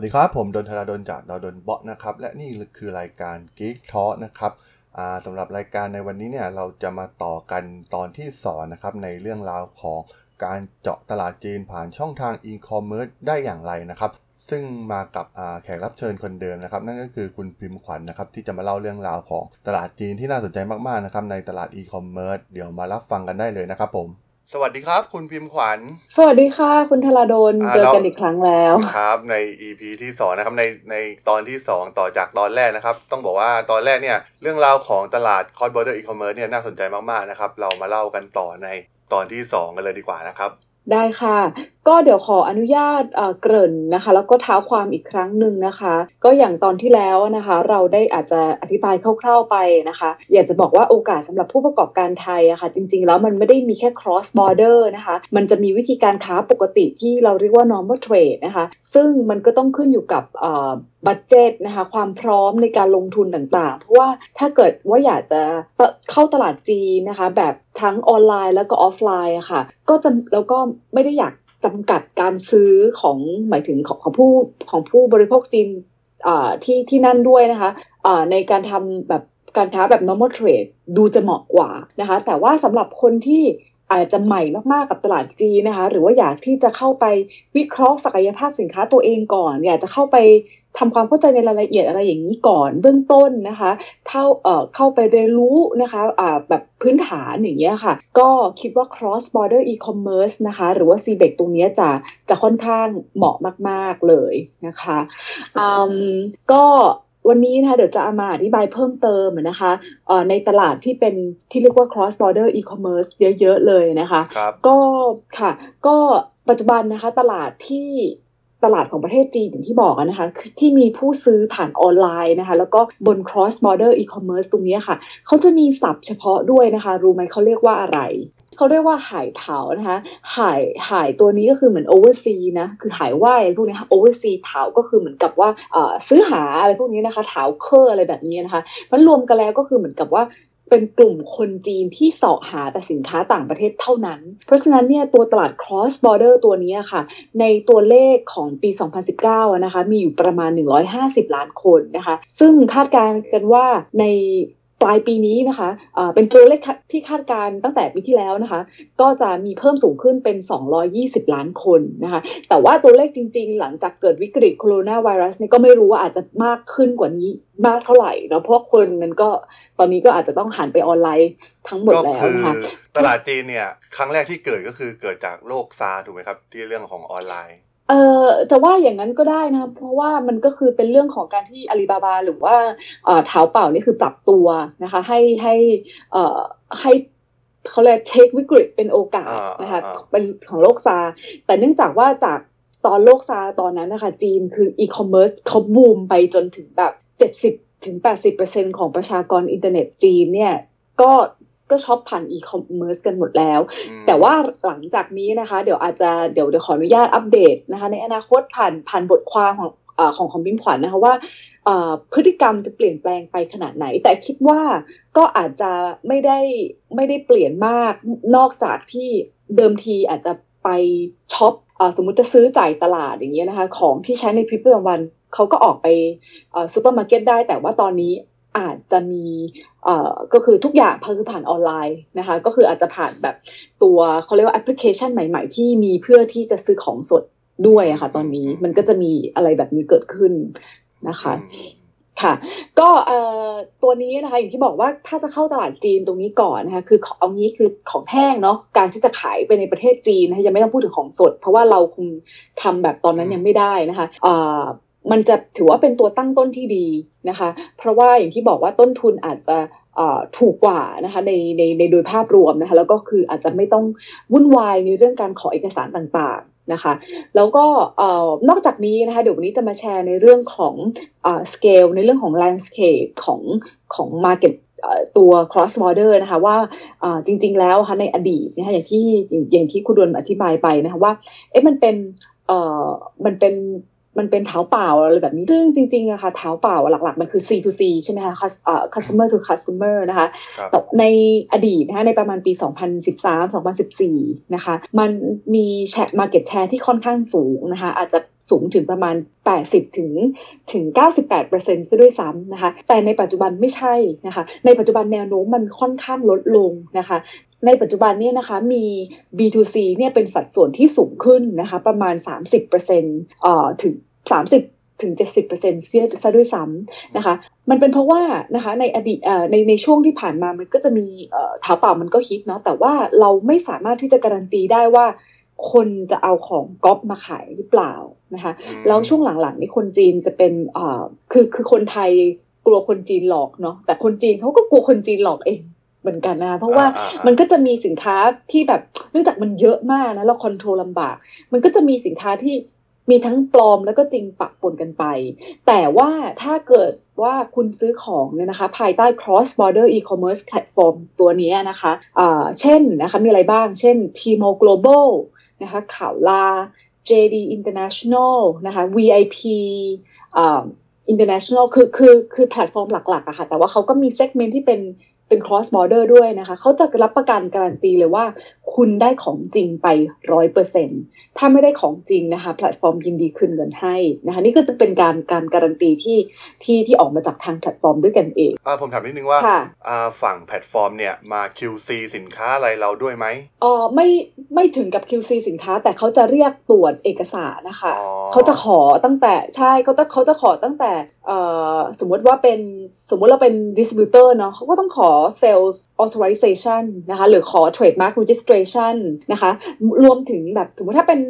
วัสดีครับ ผมดนทราดนจากดาวดนเบาะนะครับ และนี่คือรายการ Geek Talk นะครับสำหรับรายการในวันนี้เนี่ยเราจะมาต่อกันตอนที่สอนนะครับในเรื่องราวของการเจาะตลาดจีนผ่านช่องทาง e-commerce ได้อย่างไรนะครับ ซึ่งมากับแขกรับเชิญคนเดิมนะครับ นั่นก็คือคุณพิมพ์ขวัญนะครับ ที่จะมาเล่าเรื่องราวของตลาดจีนที่น่าสนใจมากๆนะครับในตลาด e-commerce เดี๋ยวมารับฟังกันได้เลยนะครับผม สวัสดีครับคุณพิมพ์ขวัญ สวัสดีค่ะ คุณธราดลอ่าเจอแล้วกันอีกครั้งแล้วครับ ใน EP ที่2นะครับในในตอนที่ 2 ต่อจากตอนแรกนะครับ ต้องบอกว่าตอนแรกเนี่ยเรื่องราวของตลาด cross border e-commerce เนี่ยน่าสนใจมากๆนะครับ เรามาเล่ากันต่อในตอนที่ 2 กันเลยดีกว่านะครับ ได้ค่ะก็เดี๋ยวขออนุญาตเกริ่นนะคะ แล้วก็เท้าความอีกครั้งหนึ่งนะคะ ก็อย่างตอนที่แล้วนะคะ เราได้อาจจะอธิบายคร่าวๆไปนะคะ อยากจะบอกว่าโอกาสสำหรับผู้ประกอบการไทยอะค่ะ จริงๆ แล้วมันไม่ได้มีแค่ cross border นะคะ มันจะมีวิธีการค้าปกติที่เราเรียกว่า normal trade นะคะ ซึ่งมันก็ต้องขึ้นอยู่กับบัตเจตนะคะความพร้อมในการลงทุนต่างๆ เพราะว่าถ้าเกิดว่าอยากจะเข้าตลาดจีนนะคะ แบบทั้งออนไลน์แล้วก็ออฟไลน์อะค่ะก็จะแล้วก็ไม่ได้อยาก จำกัดการซื้อของหมายถึงของของผู้ของผู้บริโภคจีนที่ที่นั่นด้วยนะคะะในการทำแบบการค้าแบบ normal trade ดูจะเหมาะกว่านะคะ แต่ว่าสำหรับคนที่อาจจะใหม่มากๆกับตลาดจีนนะคะ หรือว่าอยากที่จะเข้าไปวิเคราะห์ศักยภาพสินค้าตัวเองก่อน อยากจะเข้าไป ทำความเข้าใจในรายละเอียดอะไรอย่างนี้ก่อนเบื้องต้นนะคะเท่าเอ่อเข้าไปเรียนรู้นะคะอ่าแบบพื้นฐานอย่างเงี้ยค่ะ ก็คิดว่า cross border e-commerce นะคะ หรือว่า c b e c ตรงเนี้ยจะจะค่อนข้างเหมาะมาก ๆ เลยนะคะอืมก็วันนี้นะคะเดี๋ยวจะเอามาอธิบายเพิ่มเติมนะคะเอ่อในตลาดที่เป็นที่เรียกว่า cross border e-commerce เยอะ ๆ เลยนะคะครับก็ค่ะ ก็ปัจจุบันนะคะตลาดที่ ตลาดของประเทศจีนอย่างที่บอกนะคะคือที่มีผู้ซื้อผ่านออนไลน์นะคะ แล้วก็บน cross border e-commerce ตรงนี้ค่ะ เขาจะมีศัพท์เฉพาะด้วยนะคะ รู้ไหมเขาเรียกว่าอะไรเขาเรียกว่าหายเถานะคะหายหายตัวนี้ก็คือเหมือน oversea นะ คือหายว่ายอะไรพวกนี้ค่ะ oversea เถาก็คือเหมือนกับว่าซื้อหาอะไรพวกนี้นะคะเถาเคอร์อะไรแบบนี้นะคะมันรวมกันแล้วก็คือเหมือนกับว่า เป็นกลุ่มคนจีนที่เสาะหาแต่สินค้าต่างประเทศเท่านั้น เพราะฉะนั้นเนี่ยตัวตลาด cross border ตัวนี้ค่ะ ในตัวเลขของปี 2019 นะคะ มีอยู่ประมาณ 150 ล้านคนนะคะ ซึ่งคาดการณ์กันว่าใน ปลายปีนี้นะคะเอ่อเป็นตัวเลขที่คาดการณ์ตั้งแต่ปีที่แล้วนะคะ ก็จะมีเพิ่มสูงขึ้นเป็น 220 ล้านคนนะคะ แต่ว่าตัวเลขจริง ๆ หลังจากเกิดวิกฤตโคโรนาไวรัสเนี่ยก็ไม่รู้ว่าอาจจะมากขึ้นกว่านี้มากเท่าไหร่แล้วเพราะคนมันก็ตอนนี้ก็อาจจะต้องหันไปออนไลน์ทั้งหมดแล้วคือนะคะตลาดจีนเนี่ย ครั้งแรกที่เกิดก็คือเกิดจากโรคซาร์ถูกไหมครับ ที่เรื่องของออนไลน์ เออจะว่าอย่างนั้นก็ได้นะเพราะว่ามันก็คือเป็นเรื่องของการที่อาลีบาบาหรือว่าเอ่อเท้าเป่านี่คือปรับตัวนะคะให้ให้เอ่อให้เขาเรียก take วิกฤตเป็นโอกาสนะคะเป็นของโรคซาร์สแต่เนื่องจากว่าจากตอนโรคซาร์สตอนนั้นนะคะจีนคืออีคอมเมิร์ซเขาบูมไปจนถึงแบบเจ็ดสิบถึงแปดสิบเปอร์เซ็นต์ของประชากรอินเทอร์เน็ตจีนเนี่ยก็ ก็ช็อปผ่านอีคอมเมิร์ซกันหมดแล้วอืมแต่ว่าหลังจากนี้นะคะ เดี๋ยวอาจจะเดี๋ยวเดี๋ยวขออนุญาตอัปเดตนะคะ ในอนาคตผ่านผ่านบทความของเออของของพิมพ์ขวัญนะคะว่าเอ่อพฤติกรรมจะเปลี่ยนแปลงไปขนาดไหน แต่คิดว่าก็อาจจะไม่ได้ไม่ได้เปลี่ยนมากนอกจากที่เดิมทีอาจจะไปช็อปเอ่อสมมุติจะซื้อจ่ายตลาดอย่างเงี้ยนะคะ ของที่ใช้ในชีวิตประจำวันเขาก็ออกไปเอ่อซูเปอร์มาร์เก็ตได้ แต่ว่าตอนนี้อาจจะมีเอ่อ ก็คือทุกอย่างคือผ่านออนไลน์นะคะ ก็คืออาจจะผ่านแบบตัวเขาเรียกว่าแอปพลิเคชันใหม่ๆ ที่มีเพื่อที่จะซื้อของสดด้วยอะค่ะ ตอนนี้มันก็จะมีอะไรแบบนี้เกิดขึ้นนะคะค่ะก็ตัวนี้นะคะอย่างที่บอกว่าถ้าจะเข้าตลาดจีนตรงนี้ก่อนนะคะคือของเอางี้คือของแห้งเนาะการที่จะขายไปในประเทศจีนนะคะยังไม่ต้องพูดถึงของสด เพราะว่าเราคงทำแบบตอนนั้นยังไม่ได้นะคะ มันจะถือว่าเป็นตัวตั้งต้นที่ดีนะคะ เพราะว่าอย่างที่บอกว่าต้นทุนอาจจะถูกกว่านะคะในในในโดยภาพรวมนะคะแล้วก็คืออาจจะไม่ต้องวุ่นวายในเรื่องการขอเอกสารต่างๆนะคะ แล้วก็นอกจากนี้นะคะเดี๋ยววันนี้จะมาแชร์ในเรื่องของสเกลในเรื่องของ landscape ของของ market ตัว cross border นะคะว่าจริง ๆ แล้วค่ะในอดีตนะคะอย่างที่อย่างที่คุณดนอธิบายไปนะคะว่าเอ๊ะมันเป็นเอ่อมันเป็น มันเป็นเท้าเปล่าอะไรแบบนี้ ซึ่งจริงๆอะค่ะเท้าเปล่าหลักๆ มันคือ C to C ใช่ไหมคะ customer to customer นะคะแต่ในอดีตนะคะในประมาณปี 2013-2014 นะคะ มันมีแชร์ market share ที่ค่อนข้างสูงนะคะ อาจจะสูงถึงประมาณ 80 ถึงถึง 98%ซะด้วยซ้ำนะคะ แต่ในปัจจุบันไม่ใช่นะคะ ในปัจจุบันแนวโน้มมันค่อนข้างลดลงนะคะ ในปัจจุบันนี้นะคะมี B2C เนี่ยเป็นสัดส่วนที่สูงขึ้นนะคะประมาณ 30%เอ่อถึง 30ถึง 70%เสียซะด้วยซ้ำนะคะ มันเป็นเพราะว่านะคะในอดีตในในช่วงที่ผ่านมามันก็จะมีเท้าเปล่ามันก็ฮิตเนาะแต่ว่าเราไม่สามารถที่จะการันตีได้ว่า คนจะเอาของก๊อปมาขายหรือเปล่านะคะแล้วช่วงหลังๆนี่คนจีนจะเป็นอ่าคือคือคนไทยกลัวคนจีนหลอกเนาะแต่คนจีนเขาก็กลัวคนจีนหลอกเอง เหมือนกันนะ เพราะว่ามันก็จะมีสินค้าที่แบบเนื่องจากมันเยอะมากนะเราคอนโทรลลำบาก มันก็จะมีสินค้าที่มีทั้งปลอมแล้วก็จริงปะปนกันไป แต่ว่าถ้าเกิดว่าคุณซื้อของเนี่ยนะคะ ภายใต้ cross border e-commerce platform ตัวนี้นะคะเช่นนะคะมีอะไรบ้าง เช่น Tmall Global นะคะ Kaola JD International นะคะ VIP International คือคือคือแพลตฟอร์มหลักๆอะค่ะ แต่ว่าเขาก็มี segment ที่เป็น เป็น cross border ด้วยนะคะ เขาจะรับประกันการันตีเลยว่า คุณได้ของจริงไปร้อยเปอร์เซ็นต์ถ้าไม่ได้ของจริงนะคะแพลตฟอร์มยินดีคืนเงินให้นะคะนี่ก็จะเป็นการการการันตีที่ที่ที่ออกมาจากทางแพลตฟอร์มด้วยกันเองอผมถามนิดนึงว่าฝั่งแพลตฟอร์มเนี่ยมา QC สินค้าอะไรเราด้วยไหมอ๋อไม่ไม่ถึงกับ QC สินค้า แต่เขาจะเรียกตรวจเอกสารนะคะเขาจะขอตั้งแต่ใช่เขาจะเขาจะขอตั้งแต่สมมติว่าเป็นสมมติเราเป็น distributor เนาะเขาก็ต้องขอ sales authorization นะคะหรือขอ trademark registration นะคะรวมถึงแบบสมมติถ้าเป็น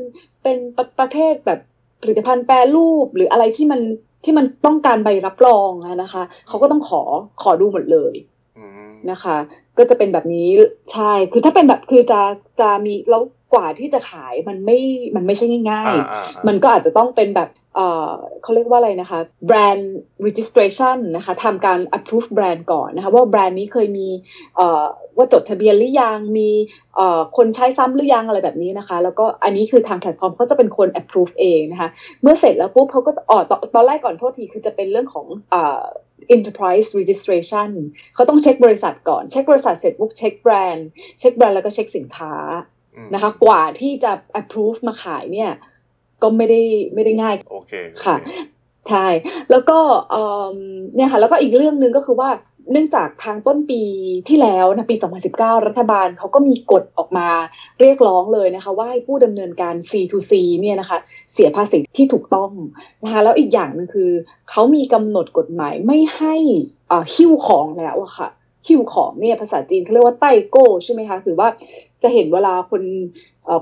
เป็นประประเภทแบบผลิตภัณฑ์แปรรูปหรืออะไรที่มันที่มันต้องการใบรับรองนะคะเขาก็ต้องขอขอดูหมดเลยนะคะ ก็จะเป็นแบบนี้ใช่คือถ้าเป็นแบบคือจะจะมีแล้ว กว่าที่จะขายมันไม่มันไม่ใช่ง่ายๆ มันก็อาจจะต้องเป็นแบบเอ่อเขาเรียกว่าอะไรนะคะ brand registration นะคะทำการ approve brand ก่อนนะคะว่าแบรนด์นี้เคยมีเอ่อว่าจดทะเบียนหรือยังมีเอ่อคนใช้ซ้ำหรือยังอะไรแบบนี้นะคะ แล้วก็อันนี้คือทางแพลตฟอร์มเขาจะเป็นคน approve เองนะคะ เมื่อเสร็จแล้วปุ๊บเขาก็อ๋อตอนแรกก่อนโทษทีคือจะเป็นเรื่องของเอ่อ enterprise registration เขาต้องเช็คบริษัทก่อน เช็คบริษัทเสร็จปุ๊บเช็คแบรนด์ เช็คแบรนด์แล้วก็เช็คสินค้า นะคะ กว่าที่จะ approve มาขายเนี่ย ก็ไม่ได้ไม่ได้ง่าย โอเคค่ะ ใช่ แล้วก็เนี่ยค่ะ แล้วก็อีกเรื่องหนึ่งก็คือว่าเนื่องจากทางต้นปีที่แล้วนะปี 2019 รัฐบาลเขาก็มีกฎออกมาเรียกร้องเลยนะคะ ว่าให้ผู้ดำเนินการ C2C เนี่ยนะคะ เสียภาษีที่ถูกต้องนะคะแล้วอีกอย่างหนึ่งคือ เขามีกำหนดกฎหมายไม่ให้หิ้วของแล้วอะค่ะ หิ้วของเนี่ยภาษาจีนเขาเรียกว่าไต้โก้ใช่ไหมคะคือว่าจะเห็นเวลาคน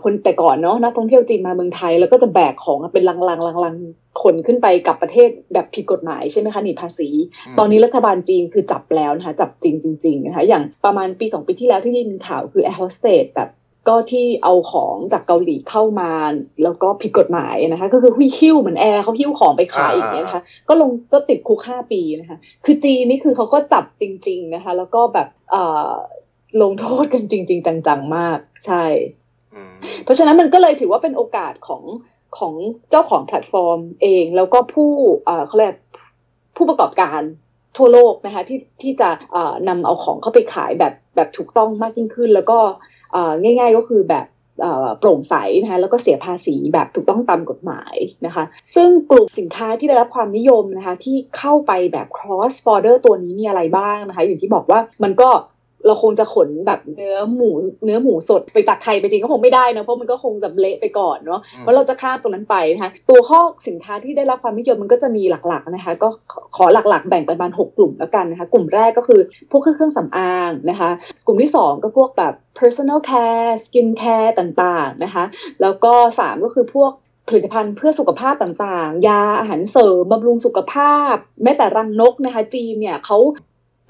คนแต่ก่อนเนาะนักท่องเที่ยวจีนมาเมืองไทย แล้วก็จะแบกของเป็นลังๆลังๆขนขึ้นไปกับประเทศแบบผิดกฎหมายใช่ไหมคะหนีภาษี ตอนนี้รัฐบาลจีนคือจับแล้วนะคะจับจริงจริงๆนะคะอย่างประมาณปีสองปีที่แล้วที่ได้ยินข่าวคือแอร์โฮสเตสแบบ ก็ที่เอาของจากเกาหลีเข้ามา แล้วก็ผิดกฎหมายนะคะ ก็คือหิ้วเหมือนแอร์เขาหิ้วของไปขายอย่างเงี้ยนะคะก็ลงก็ติดคุกห้าปีนะคะ คือจีนนี่คือเขาก็จับจริง ๆนะคะ แล้วก็แบบเอ่อลงโทษกันจริง ๆ จังๆมากใช่ เพราะฉะนั้นมันก็เลยถือว่าเป็นโอกาสของของเจ้าของแพลตฟอร์มเอง แล้วก็ผู้เขาเรียกผู้ประกอบการทั่วโลกนะคะที่ที่จะนำเอาของเข้าไปขายแบบแบบถูกต้องมากยิ่งขึ้น แล้วก็ ง่าย ๆ ก็คือแบบโปร่งใสนะคะแล้วก็เสียภาษีแบบถูกต้องตามกฎหมายนะคะ ซึ่งกลุ่มสินค้าที่ได้รับความนิยมนะคะที่เข้าไปแบบ cross border ตัวนี้มีอะไรบ้างนะคะ อย่างที่บอกว่ามันก็ เราคงจะขนแบบเนื้อหมู เนื้อหมูสดไปจากไทยไปจริงก็คงไม่ได้นะเพราะมันก็คงจะเละไปก่อนเนาะเพราะเราจะข้ามตรงนั้นไปนะคะตัวข้อสินค้าที่ได้รับความนิยมมันก็จะมีหลักๆนะคะ ก็ขอหลักๆ แบ่งเป็นประมาณ 6 กลุ่มแล้วกันนะคะ กลุ่มแรกก็คือพวกเครื่องสำอางนะคะ กลุ่มที่ 2 ก็พวกแบบ personal care skin care ต่างๆนะคะ แล้วก็ 3 ก็คือพวกผลิตภัณฑ์เพื่อสุขภาพต่างๆ ยาอาหารเสริมบำรุงสุขภาพ แม้แต่รังนกนะคะ จีนเนี่ยเขา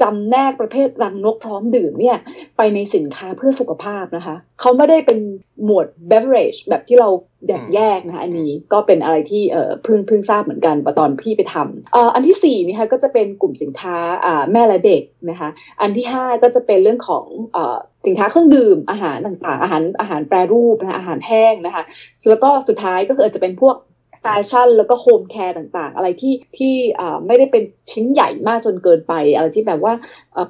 จำแนกประเภทรังนกพร้อมดื่มเนี่ยไปในสินค้าเพื่อสุขภาพนะคะ เขาไม่ได้เป็นหมวด beverage แบบที่เราแยกแยกนะคะอันนี้ก็เป็นอะไรที่เออเพิ่งเพิ่งทราบเหมือนกันตอนพี่ไปทำเอ่ออันที่สี่นะคะก็จะเป็นกลุ่มสินค้าอ่าแม่และเด็กนะคะอันที่ห้าก็จะเป็นเรื่องของเอ่อสินค้าเครื่องดื่มอาหารต่างๆ อาหารอาหารแปรรูปนะคะอาหารแห้งนะคะแล้วก็สุดท้ายก็คืออาจจะเป็นพวก แฟชั่นแล้วก็โฮมแคร์ต่างๆ อะไรที่ที่ไม่ได้เป็นชิ้นใหญ่มากจนเกินไป อะไรที่แบบว่า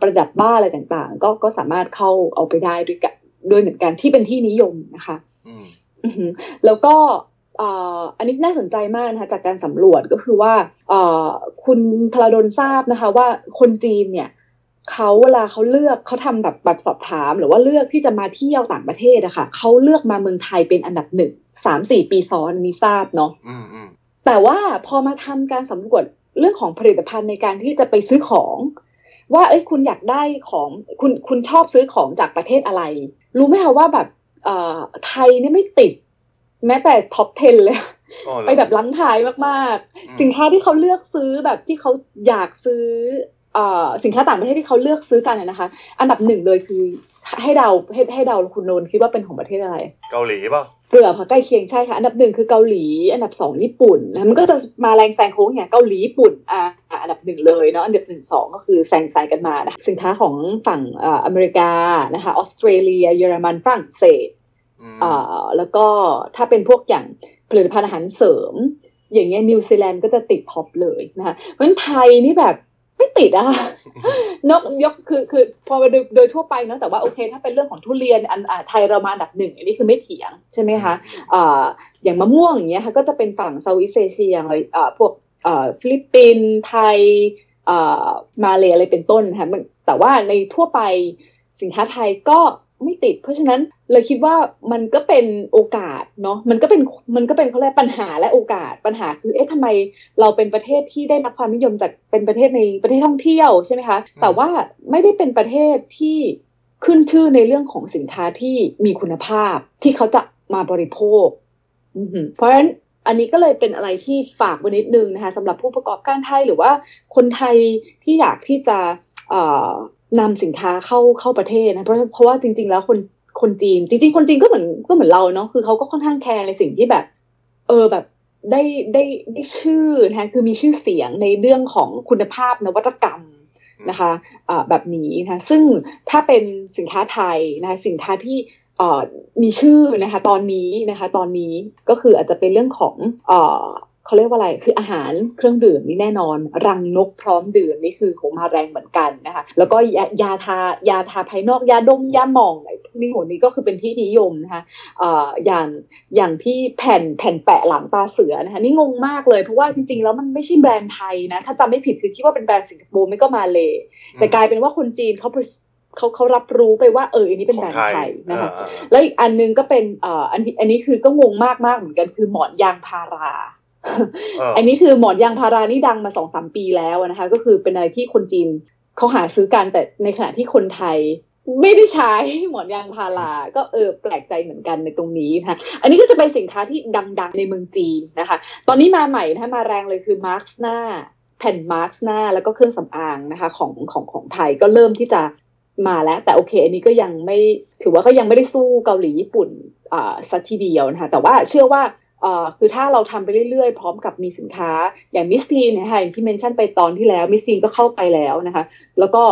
ประดับบ้านอะไรต่างๆ ก็ก็สามารถเข้าเอาไปได้ด้วยกันด้วยเหมือนกันที่เป็นที่นิยมนะคะแล้วก็อันนี้น่าสนใจมากนะคะจากการสำรวจก็คือว่าคุณธราดลทราบนะคะว่าคนจีนเนี่ย เขาเวลาเขาเลือกเขาทำแบบแบบสอบถาม หรือว่าเลือกที่จะมาเที่ยวต่างประเทศอะคะ่ะเขาเลือกมาเมืองไทยเป็นอันดับหนึ่งสามสี่ปีซ้อนนี้ทราบเนาะแต่ว่าพอมาทำการสำรวจเรื่องของผลิตภัณฑ์ในการที่จะไปซื้อของ ว่าเอ้ยคุณอยากได้ของคุณคุณชอบซื้อของจากประเทศอะไร รู้ไหมคะว่าแบบเอ่อไทยเนี่ยไม่ติด แม้แต่ท็อป 10 เลยไปแบบลังท้ายมากๆ สินค้าที่เขาเลือกซื้อแบบที่เขาอยากซื้อ สินค้าต่างประเทศที่เขาเลือกซื้อกันนะคะ อันดับหนึ่งเลยคือให้เดาให้ให้เดาคุณโนนคิดว่าเป็นของประเทศอะไร เกาหลีป่ะเกือบค่ะใกล้เคียงใช่ค่ะ อันดับหนึ่งคือเกาหลี อันดับสองญี่ปุ่นนะมันก็จะมาแรงแซงโค้งอย่างเกาหลีญี่ปุ่นอ่าอันดับหนึ่งเลยเนาะอันดับหนึ่งสองก็คือแซงแซงกันมานะสินค้าของฝั่งอเมริกานะคะออสเตรเลีย เยอรมันฝรั่งเศสอ่าแล้วก็ถ้าเป็นพวกอย่างผลิตภัณฑ์อาหารเสริม อย่างเงี้ยนิวซีแลนด์ก็จะติด top เลยนะคะเพราะฉะนั้นไทยนี่แบบ ไม่ติดอะนกยกคือคือพอโดยโดยทั่วไปเนาะแต่ว่าโอเคถ้าเป็นเรื่องของทุเรียนอันไทยเรามาอันดับหนึ่งอันนี้คือไม่เถียงใช่ไหมคะอ่าอย่างมะม่วงอย่างเงี้ยค่ะก็จะเป็นฝั่ง Southeast Asia อย่างอ่าพวกอ่าฟิลิปปินส์ไทยอ่ามาเลอะไรเป็นต้นค่ะแต่ว่าในทั่วไปสินค้าไทยก็ ไม่ติด เพราะฉะนั้นเลยคิดว่ามันก็เป็นโอกาสเนาะมันก็เป็นมันก็เป็นเขาเรียกปัญหาและโอกาสปัญหาคือเอ๊ะทำไมเราเป็นประเทศที่ได้รับความนิยมจากเป็นประเทศในประเทศท่องเที่ยวใช่ไหมคะแต่ว่าไม่ได้เป็นประเทศที่ขึ้นชื่อในเรื่องของสินค้าที่มีคุณภาพที่เขาจะมาบริโภค เพราะฉะนั้นอันนี้ก็เลยเป็นอะไรที่ฝากไว้นิดนึงนะคะสำหรับผู้ประกอบการไทยหรือว่าคนไทยที่อยากที่จะ นำสินค้าเข้าเข้าประเทศนะเพราะเพราะว่าจริง ๆ แล้วคนคนจีน จริง ๆ คนจีนก็เหมือนก็เหมือนเราเนาะคือเขาก็ค่อนข้างแคร์ในสิ่งที่แบบ เออแบบได้ได้ได้ชื่อนะคะคือมีชื่อเสียงในเรื่องของคุณภาพนวัตกรรมนะคะะแบบนี้นะคะซึ่งถ้าเป็นสินค้าไทยนะคะสินค้าที่มีชื่อนะคะตอนนี้นะคะตอนนี้ก็คืออาจจะเป็นเรื่องของ เขาเรียกว่าอะไร คืออาหารเครื่องดื่มนี่แน่นอน รังนกพร้อมดื่มนี่คือของมาแรงเหมือนกันนะคะ แล้วก็ยายาทายาทาภายนอกยาดมยาหมองพวกนี้หัวนี้ก็คือเป็นที่นิยมนะคะอ่าอย่างอย่างที่แผ่นแผ่นแปะหลังตาเสือนะคะนี่งงมากเลยเพราะว่าจริงๆ แล้วมันไม่ใช่แบรนด์ไทยนะ ถ้าจำไม่ผิดคือคิดว่าเป็นแบรนด์สิงคโปร์ไม่ก็มาเลยแต่กลายเป็นว่าคนจีนเขาเขาเขารับรู้ไปว่าเอออันนี้เป็นแบรนด์ไทยนะคะแล้วอีกอันนึงก็เป็นเอ่ออันอันนี้คือก็งงมากมากเหมือนกันคือหมอนยางพารา อันนี้คือหมอนยางพารานี่ดังมาสองสามปีแล้วนะคะ ก็คือเป็นอะไรที่คนจีนเขาหาซื้อกันแต่ในขณะที่คนไทยไม่ได้ใช้หมอนยางพารา ก็เออแปลกใจเหมือนกันในตรงนี้นะคะอันนี้ก็จะเป็นสินค้าที่ดัง ๆ ในเมืองจีนนะคะ ตอนนี้มาใหม่นะคะมาแรงเลยคือมาร์คหน้า แผ่นมาส์กหน้าแล้วก็เครื่องสำอางนะคะของของของไทยก็เริ่มที่จะมาแล้วแต่โอเค อันนี้ก็ยังไม่ถือว่าก็ยังไม่ได้สู้เกาหลีญี่ปุ่นอ่าสักทีเดียวนะคะแต่ว่าเชื่อว่า คือถ้าเราทำไปเรื่อยๆ พร้อมกับมีสินค้าอย่าง Mistine นะคะอย่างที่ mention ไปตอนที่แล้ว Mistine ก็เข้าไปแล้วนะคะ แล้วก็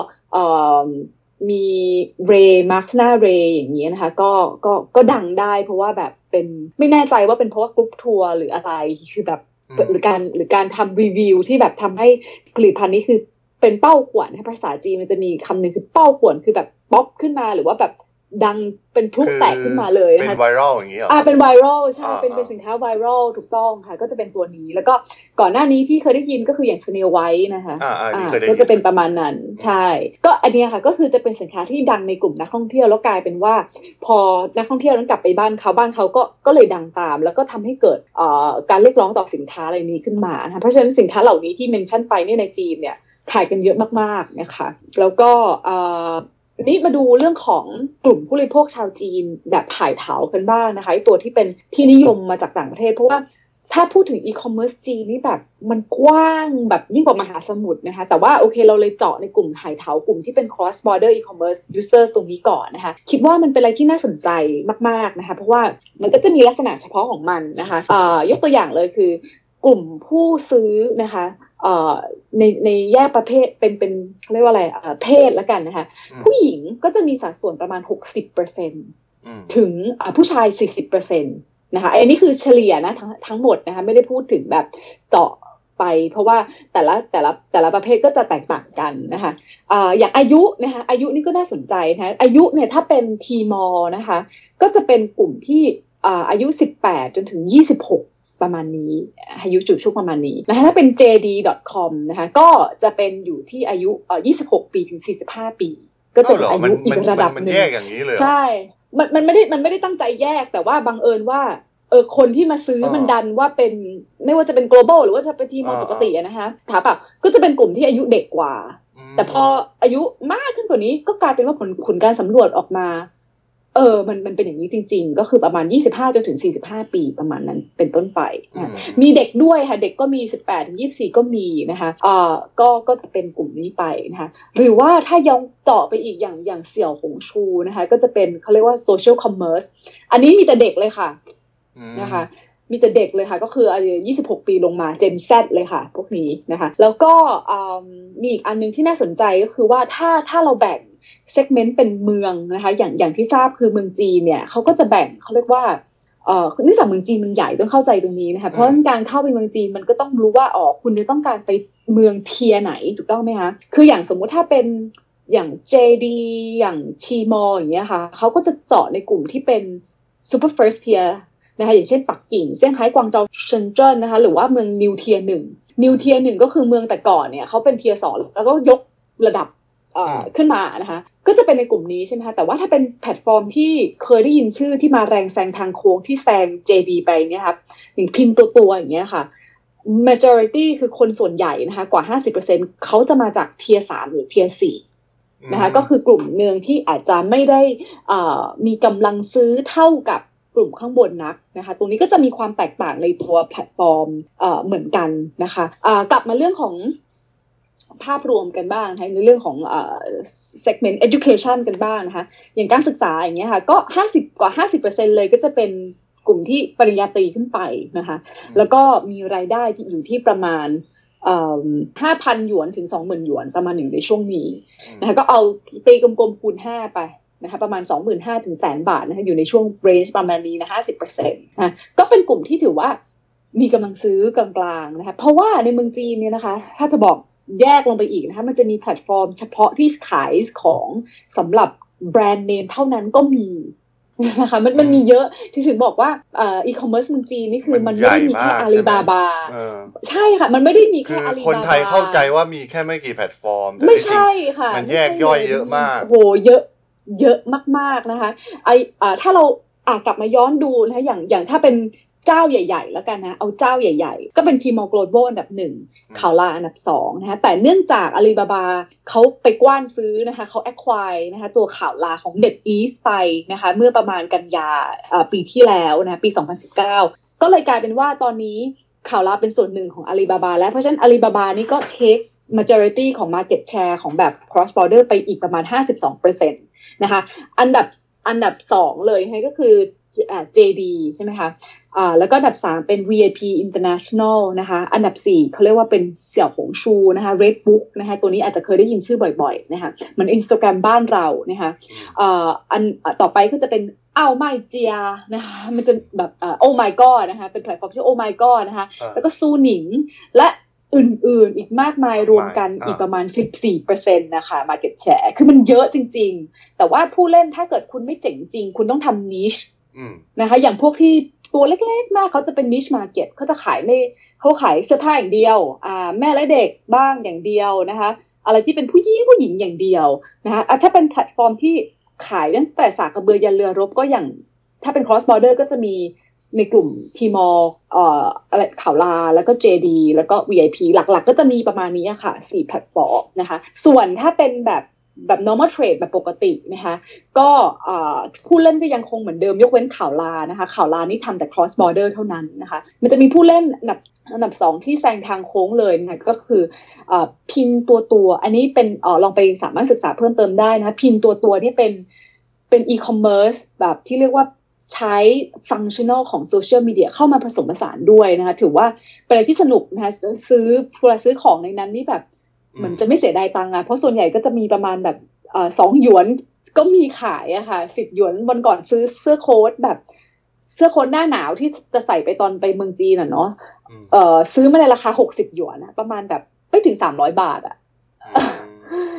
มี Ray มาส์กหน้า Ray อย่างนี้นะคะก็ก็ก็ดังได้เพราะว่าแบบเป็นไม่แน่ใจว่าเป็นเพราะว่ากรุ๊ปทัวร์หรืออะไรคือแบบหรือการหรือการทำรีวิวที่แบบทำให้ผลิตภัณฑ์นี้คือเป็นเป้าขวนภาษาจีนมันจะมีคำหนึ่งคือเป้าขวนคือแบบป๊อปขึ้นมาหรือว่าแบบ ดังเป็นพลุแตกขึ้นมาเลยนะคะเป็นไวรัลอย่างนี้เหรออ่าเป็นไวรัลใช่เป็นเป็นสินค้าไวรัลถูกต้องค่ะ ก็จะเป็นตัวนี้ แล้วก็ก่อนหน้านี้ที่เคยได้ยินก็คืออย่างสเนลไวท์นะคะอ่าก็จะเป็นประมาณนั้นใช่ ก็อันนี้ค่ะก็คือจะเป็นสินค้าที่ดังในกลุ่มนักท่องเที่ยวแล้วกลายเป็นว่า พอนักท่องเที่ยวนั้นกลับไปบ้านเขาบ้านเขาก็ก็เลยดังตาม แล้วก็ทำให้เกิดเอ่อการเรียกร้องต่อสินค้าอะไรนี้ขึ้นมานะคะเพราะฉะนั้นสินค้าเหล่านี้ที่เมนชั่นไปเนี่ยในจีนเนี่ยขายกันเยอะมากๆนะคะ แล้วก็ นี้มาดูเรื่องของกลุ่มผู้บริโภคชาวจีนแบบถ่ายเถากันบ้างนะคะตัวที่เป็นที่นิยมมาจากต่างประเทศ เพราะว่าถ้าพูดถึงอีคอมเมิร์ซจีนนี่แบบมันกว้างแบบยิ่งกว่ามหาสมุทรนะคะ แต่ว่าโอเคเราเลยเจาะในกลุ่มไห่เถากลุ่มที่เป็น cross border e-commerce users ตรงนี้ก่อนนะคะ คิดว่ามันเป็นอะไรที่น่าสนใจมากๆนะคะ เพราะว่ามันก็จะมีลักษณะเฉพาะของมันนะคะะยกตัวอย่างเลยคือกลุ่มผู้ซื้อนะคะ ในในแยกประเภทเป็นเป็นเรียกว่าอะไรเพศแล้วกันนะคะ ผู้หญิงก็จะมีสัดส่วนประมาณ 60%ถึงผู้ชาย 40%นะคะอันนี้คือเฉลี่ยนะทั้งทั้งหมดนะคะไม่ได้พูดถึงแบบเจาะไป เพราะว่าแต่ละแต่ละแต่ละประเภทก็จะแตกต่างกันนะคะอ่าอย่างอายุนะคะอายุนี่ก็น่าสนใจนะคะอายุเนี่ยถ้าเป็นทีมอนะคะก็จะเป็นกลุ่มที่อ่าอายุ 18 จนถึง 26 ประมาณนี้ อายุจุดช่วงประมาณนี้นะคะถ้าเป็น jd.com นะคะก็จะเป็นอยู่ที่อายุเอ่อ26 ปีถึง 45 ปี ก็จะเป็นอายุอีกระดับหนึ่งใช่ มันมันไม่ได้มันไม่ได้ตั้งใจแยกแต่ว่าบังเอิญว่าเออคนที่มาซื้อมันดันว่าเป็นไม่ว่าจะเป็น global หรือว่าจะเป็นทีมปกตินะคะถามแบบก็จะเป็นกลุ่มที่อายุเด็กกว่า แต่พออายุมากขึ้นกว่านี้ก็กลายเป็นว่าผลผลการสำรวจออกมา เออ มัน มันเป็นอย่างนี้จริง ๆ ก็คือประมาณ 25จนถึง 45 ปีประมาณนั้นเป็นต้นไปนะมีเด็กด้วยค่ะ เด็กก็มี 18ถึง24 ก็มีนะคะอ่าก็ ก็จะเป็นกลุ่มนี้ไปนะคะ หรือว่าถ้ายองต่อไปอีกอย่าง อย่างเสี่ยวหงชูนะคะ ก็จะเป็นเขาเรียกว่า social commerce อันนี้มีแต่เด็กเลยค่ะ นะคะ มีแต่เด็กเลยค่ะ ก็คืออายุ26 ปีลงมา Gen Z เลยค่ะ พวกนี้นะคะ แล้วก็มีอีกอันนึงที่น่าสนใจก็คือว่าถ้า ถ้าเราแบ่ง เซกเมนต์เป็นเมืองนะคะอย่างอย่างที่ทราบคือเมืองจีนเนี่ยเขาก็จะแบ่งเขาเรียกว่าเอ่อเนื่องจากเมืองจีนมันใหญ่ต้องเข้าใจตรงนี้นะคะเพราะการเข้าไปเมืองจีนมันก็ต้องรู้ว่าอ๋อคุณจะต้องการไปเมืองเทียไหนถูกต้องไหมคะคืออย่างสมมุติถ้าเป็นอย่าง JD อย่างทีมออย่างเงี้ยค่ะเขาก็จะเจาะในกลุ่มที่เป็น super first tier นะคะอย่างเช่นปักกิ่งเซี่ยงไฮ้กวางโจวเซินเจิ้นนะคะหรือว่าเมือง new tier หนึ่ง new tier หนึ่งก็คือเมืองแต่ก่อนเนี่ยเขาเป็น tier สองแล้วก็ยกระดับ ขึ้นมานะคะก็จะเป็นในกลุ่มนี้ใช่ไหมคะแต่ว่าถ้าเป็นแพลตฟอร์มที่เคยได้ยินชื่อที่มาแรงแซงทางโค้งที่แซง JD ไปเนี่ยครับอย่าง Pinduoduo อย่างเงี้ยค่ะ majority คือคนส่วนใหญ่นะคะกว่า 50%เขาจะมาจากเทียสามหรือเทียสี่นะคะก็คือกลุ่มเมืองที่อาจจะไม่ได้มีกำลังซื้อเท่ากับกลุ่มข้างบนนักนะคะ ตรงนี้ก็จะมีความแตกต่างในตัวแพลตฟอร์มเหมือนกันนะคะกลับมาเรื่องของ ภาพรวมกันบ้างนะคะในเรื่องของเอ่อ segment education กันบ้างนะคะอย่างการศึกษาอย่างเงี้ยค่ะก็ห้าสิบกว่าห้าสิบเปอร์เซ็นเลยก็จะเป็นกลุ่มที่ปริญญาตรีขึ้นไปนะคะแล้วก็มีรายได้ที่อยู่ที่ประมาณห้าพันหยวนถึงสองหมื่นหยวนประมาณหนึ่งในช่วงนี้นะคะก็เอาตีกลมๆคูณห้าไปนะคะประมาณสองหมื่นห้าถึงแสนบาทนะคะอยู่ในช่วง range ประมาณนี้นะห้าสิบเปอร์เซ็นต์นะก็เป็นกลุ่มที่ถือว่ามีกำลังซื้อกลางๆนะคะเพราะว่าในเมืองจีนเนี่ยนะคะ ถ้าจะบอก แยกลงไปอีกนะคะมันจะมีแพลตฟอร์มเฉพาะที่ขายของสำหรับแบรนด์เนมเท่านั้นก็มีนะคะมันมันมีเยอะที่ถึงบอกว่าอีคอมเมิร์ซเมืองจีนนี่คือมันไม่ได้มีแค่อาลีบาบาใช่ค่ะ มันไม่ได้มีแค่อาลีบาบาคนไทยเข้าใจว่ามีแค่ไม่กี่แพลตฟอร์ม ไม่ใช่ค่ะ มันแยกย่อยเยอะมากโหเยอะเยอะมากๆนะคะไอถ้าเราอ่ากลับมาย้อนดูนะคะอย่างอย่างถ้าเป็น เจ้าใหญ่ ๆ แล้วกันนะ เอาเจ้าใหญ่ ๆ ก็เป็น Tmall Global อันดับหนึ่ง Kaola อันดับสองนะคะแต่เนื่องจากอาลีบาบาเขาไปกว้านซื้อนะคะเขา acquire นะคะตัว Kaola ของ NetEase ไปนะคะเมื่อประมาณกันยาปีที่แล้วนะปี 2019 ก็เลยกลายเป็นว่าตอนนี้ข่าวลาเป็นส่วนหนึ่งของอาลีบาบาแล้วเพราะฉะนั้นอาลีบาบานี่ก็เทค majority ของ market share ของแบบ cross border ไปอีกประมาณ 52%นะคะ อันดับอันดับสองเลยให้ก็คือ JD ใช่ไหมคะ อ่าแล้วก็อันดับ 3 เป็น VIP International นะคะอันดับ 4เขาเรียกว่าเป็นเสี่ยวหงชูนะคะ Red Book นะคะตัวนี้อาจจะเคยได้ยินชื่อบ่อยๆนะคะมัน Instagram บ้านเรานะคะอ่าอันต่อไปก็จะเป็น Aomaijia นะคะมันจะแบบอ่าโอ้ my god นะคะเป็นแพลตฟอร์มที่ oh my god นะคะแล้วก็ Suning และอื่นๆ อีกมากมายรวมกันอีกประมาณ 14%นะคะ market share คือมันเยอะจริง ๆ แต่ว่าผู้เล่นถ้าเกิดคุณไม่เจ๋งจริง คุณต้องทำ niche นะคะอย่างพวกที่ ตัวเล็กๆมากเขาจะเป็น niche market เขาจะขายไม่เขาขายเสื้อผ้าอย่างเดียวอ่าแม่และเด็กบ้างอย่างเดียวนะคะ อะไรที่เป็นผู้หญิงผู้หญิงอย่างเดียวนะคะถ้าเป็นแพลตฟอร์มที่ขายตั้งแต่สากกระเบือยันเรือรบก็อย่าง ถ้าเป็น cross border ก็จะมีในกลุ่ม Tmall เอ่ออะไร Kaola แล้วก็ JD แล้วก็ VIP หลักๆ ก็จะมีประมาณนี้ค่ะสี่แพลตฟอร์มนะคะ ส่วนถ้าเป็นแบบ แบบ normal trade แบบปกตินะคะก็ผู้เล่นก็ยังคงเหมือนเดิมยกเว้น Kaola นะคะ Kaola นี่ทำแต่ cross border เท่านั้นนะคะมันจะมีผู้เล่นอันดับอันดับสองที่แซงทางโค้งเลยนะคะก็คือพินตัวตัวอันนี้เป็นอลองไปสามารถศึกษาเพิ่มเติมได้นะคะพินตัวตัวนี่เป็นเป็น e-commerce แบบที่เรียกว่าใช้ฟังชั่นอลของโซเชียลมีเดียเข้ามาผสมผสานด้วยนะคะถือว่าเป็นอะไรที่สนุกนะคะซื้อเวลาซื้อของในนั้นนี่แบบ เหมือนจะไม่เสียดายตังค์อะเพราะส่วนใหญ่ก็จะมีประมาณแบบสองหยวนก็มีขายอะค่ะสิบหยวนวันก่อนซื้อเสื้อโค้ทแบบ เสื้อโค้ทหน้าหนาวที่จะใส่ไปตอนไปเมืองจีนอะเนาะเออซื้อมาในราคาหกสิบหยวนนะประมาณแบบไม่ถึงสามร้อยบาทอะ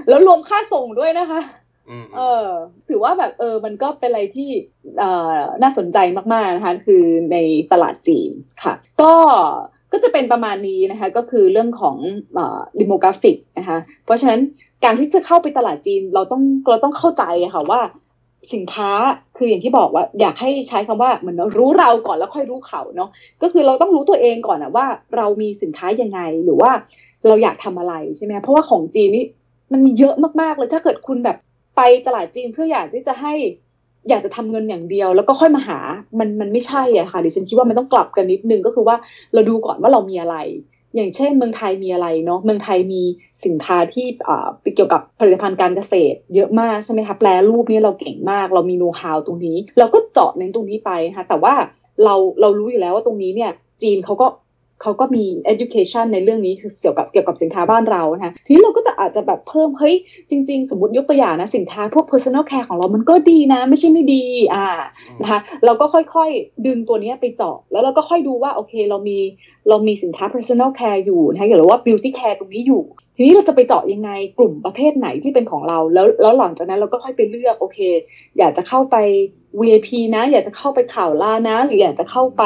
แล้วรวมค่าส่งด้วยนะคะเออ ถือว่าแบบเออ มันก็เป็นอะไรที่เอ่อน่าสนใจมากๆนะคะ คือในตลาดจีนค่ะ ก็ ก็จะเป็นประมาณนี้นะคะก็คือเรื่องของดิโมกราฟิกนะคะเพราะฉะนั้นการที่จะเข้าไปตลาดจีนเราต้องเราต้องเข้าใจค่ะว่าสินค้าคืออย่างที่บอกว่าอยากให้ใช้คำว่าเหมือนรู้เราก่อนแล้วค่อยรู้เขาเนาะก็คือเราต้องรู้ตัวเองก่อนนะว่าเรามีสินค้ายังไงหรือว่าเราอยากทำอะไรใช่ไหมเพราะว่าของจีนนี่มันมีเยอะมากๆเลยถ้าเกิดคุณแบบไปตลาดจีนเพื่ออยากที่จะให้ อยากจะทำเงินอย่างเดียว แล้วก็ค่อยมาหามันมันไม่ใช่อะค่ะดิฉันคิดว่ามันต้องกลับกันนิดนึงก็คือว่าเราดูก่อนว่าเรามีอะไร อย่างเช่น เมืองไทยมีอะไรเนาะเมืองไทยมีสินค้าที่อ่าเกี่ยวกับผลิตภัณฑ์การเกษตร เยอะมากใช่ไหมคะแปลรูปนี้เราเก่งมาก เรามีโน้ตฮาวตรงนี้ เราก็เจาะในตรงนี้ไปค่ะแต่ว่าเราเรารู้อยู่แล้วว่าตรงนี้เนี่ยจีนเขาก็ เขาก็มี education ในเรื่องนี้คือเกี่ยวกับเกี่ยวกับสินค้าบ้านเรานะคะทีนี้เราก็จะอาจจะแบบเพิ่มเฮ้ยจริง ๆ สมมติยกตัวอย่างนะสินค้าพวก personal care ของเรามันก็ดีนะ ไม่ใช่ไม่ดีอ่านะคะเราก็ค่อยๆดึงตัวนี้ไปเจาะแล้วเราก็ค่อยดูว่าโอเคเรามี เรามีสินค้า personal care อยู่นะคะหรือว่า beauty care ตรงนี้อยู่ ทีนี้เราจะไปเจาะยังไงกลุ่มประเภทไหนที่เป็นของเรา แล้วแล้วหลังจากนั้นเราก็ค่อยไปเลือกโอเค อยากจะเข้าไป VIP นะ อยากจะเข้าไปข่าวล่านะ หรืออยากจะเข้าไป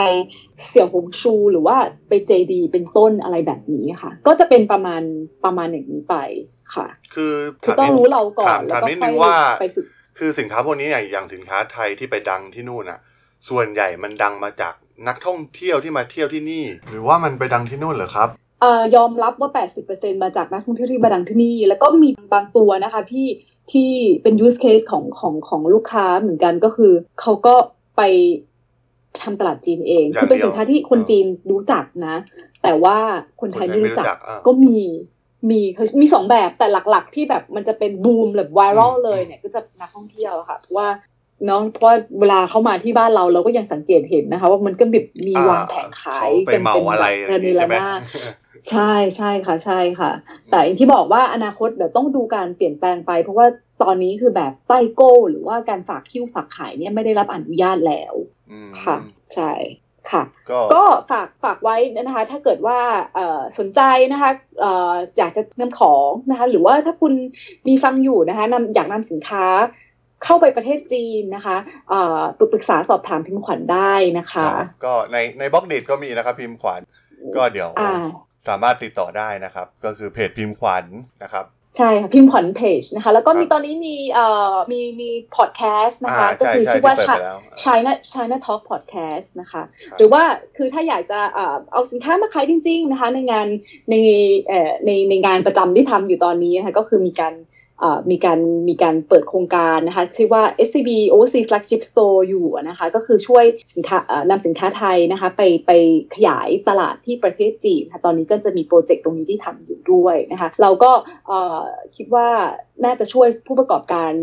เสี่ยวหงชู หรือว่าไป JD เป็นต้นอะไรแบบนี้ค่ะ ก็จะเป็นประมาณประมาณอย่างนี้ไปค่ะ คือคือต้องรู้เราก่อนแล้วก็ค่อยไปสึกคือสินค้าพวกนี้เนี่ยอย่างสินค้าไทยที่ไปดังที่นู่นอะ ส่วนใหญ่มันดังมาจาก นักท่องเที่ยวที่มาเที่ยวที่นี่ หรือว่ามันไปดังที่นู่นเหรอครับเอ่อยอมรับว่า 80%มาจากนักท่องเที่ยวที่มาดังที่นี่ แล้วก็มีบางตัวนะคะที่ที่เป็น use case ของของของลูกค้าเหมือนกันก็คือเขาก็ไปทำตลาดจีนเอง คือเป็นสินค้าที่คนจีนรู้จักนะ แต่ว่าคนไทยไม่รู้จักก็มีมีมีสองแบบแต่หลักๆ ที่แบบมันจะเป็นบูมแบบไวรัลเลยเนี่ยก็จะนักท่องเที่ยวค่ะว่า เนาะเพราะเวลาเขามาที่บ้านเราเราก็ยังสังเกตเห็นนะคะ ว่ามันก็แบบมีวางแผงขายเป็นเป็นอะไรใช่ไหมใช่ใช่ค่ะใช่ค่ะ แต่อย่างที่บอกว่าอนาคตเดี๋ยวต้องดูการเปลี่ยนแปลงไป เพราะว่าตอนนี้คือแบบใต้โก้ หรือว่าการฝากคิ้วฝากขายเนี่ยไม่ได้รับอนุญาตแล้วค่ะ ใช่ค่ะก็ฝากฝากไว้นะคะ ถ้าเกิดว่าสนใจนะคะอยากจะนำของนะคะ หรือว่าถ้าคุณมีฟังอยู่นะคะนำอยากนำสินค้า เข้าไปประเทศจีนนะคะปรึกษาสอบถามพิมพ์ขวัญได้นะคะ ก็ในในบล็อกเดทก็มีนะครับพิมพ์ขวัญก็เดี๋ยวสามารถติดต่อได้นะครับ ก็คือเพจพิมพ์ขวัญนะครับใช่ค่ะพิมพ์ขวัญเพจนะคะ แล้วก็มีตอนนี้มีเอ่อมีมีพอดแคสต์นะคะ ก็คือชื่อว่า China China Talk Podcast นะคะ หรือว่าคือถ้าอยากจะเอาสินค้ามาขายจริง ๆ นะคะ ในงานในเอ่อในในงานประจำที่ทำอยู่ตอนนี้นะคะก็คือมีการ มีการมีการเปิดโครงการนะคะชื่อว่า SCB Overseas Flagship Store อยู่นะคะก็คือช่วยสินค้านำสินค้าไทยนะคะไปไปขยายตลาดที่ประเทศจีนค่ะตอนนี้ก็จะมีโปรเจกต์ตรงนี้ที่ทำอยู่ด้วยนะคะเราก็คิดว่าน่าจะช่วยผู้ประกอบการ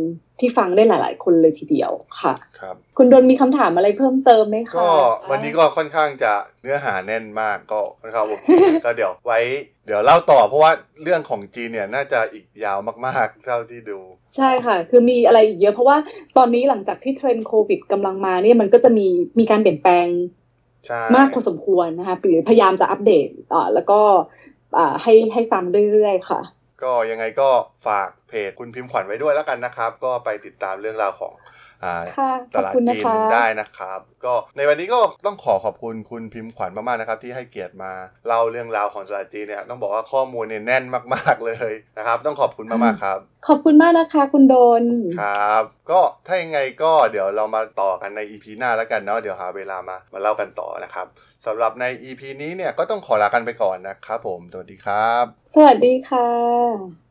ที่ฟังได้หลาย ๆ คนเลยทีเดียวค่ะครับคุณดนมีคำถามอะไรเพิ่มเติมไหมคะก็วันนี้ก็ค่อนข้างจะเนื้อหาแน่นมากก็นะครับผมก็เดี๋ยวไว้ เดี๋ยวเล่าต่อเพราะว่าเรื่องของจีนเนี่ยน่าจะอีกยาวมาก ๆ เท่าที่ดู ใช่ค่ะ คือมีอะไรอีกเยอะเพราะว่าตอนนี้หลังจากที่เทรนด์โควิดกำลังมาเนี่ยมันก็จะมีมีการเปลี่ยนแปลงมากพอสมควรนะคะหรือพยายามจะอัปเดตอ่าแล้วก็อ่าให้ให้ฟังเรื่อยๆค่ะ ก็ยังไงก็ฝากเพจคุณพิมพ์ขวัญไว้ด้วยแล้วกันนะครับ ก็ไปติดตามเรื่องราวของตลาดจีนได้นะครับ ก็ในวันนี้ก็ต้องขอขอบคุณคุณพิมพ์ขวัญมากๆนะครับ ที่ให้เกียรติมาเล่าเรื่องราวของตลาดจีนเนี่ยต้องบอกว่าข้อมูลเนี่ยแน่นมาก ๆเลยนะครับ ต้องขอบคุณมากๆครับ ขอบคุณมากนะคะคุณโดนครับ ก็ถ้ายังไงก็เดี๋ยวเรามาต่อกันใน EP หน้าแล้วกันเนาะเดี๋ยวหาเวลามามาเล่ากันต่อนะครับ สำหรับใน EP นี้เนี่ยก็ต้องขอลากันไปก่อนนะครับผม สวัสดีครับ สวัสดีค่ะ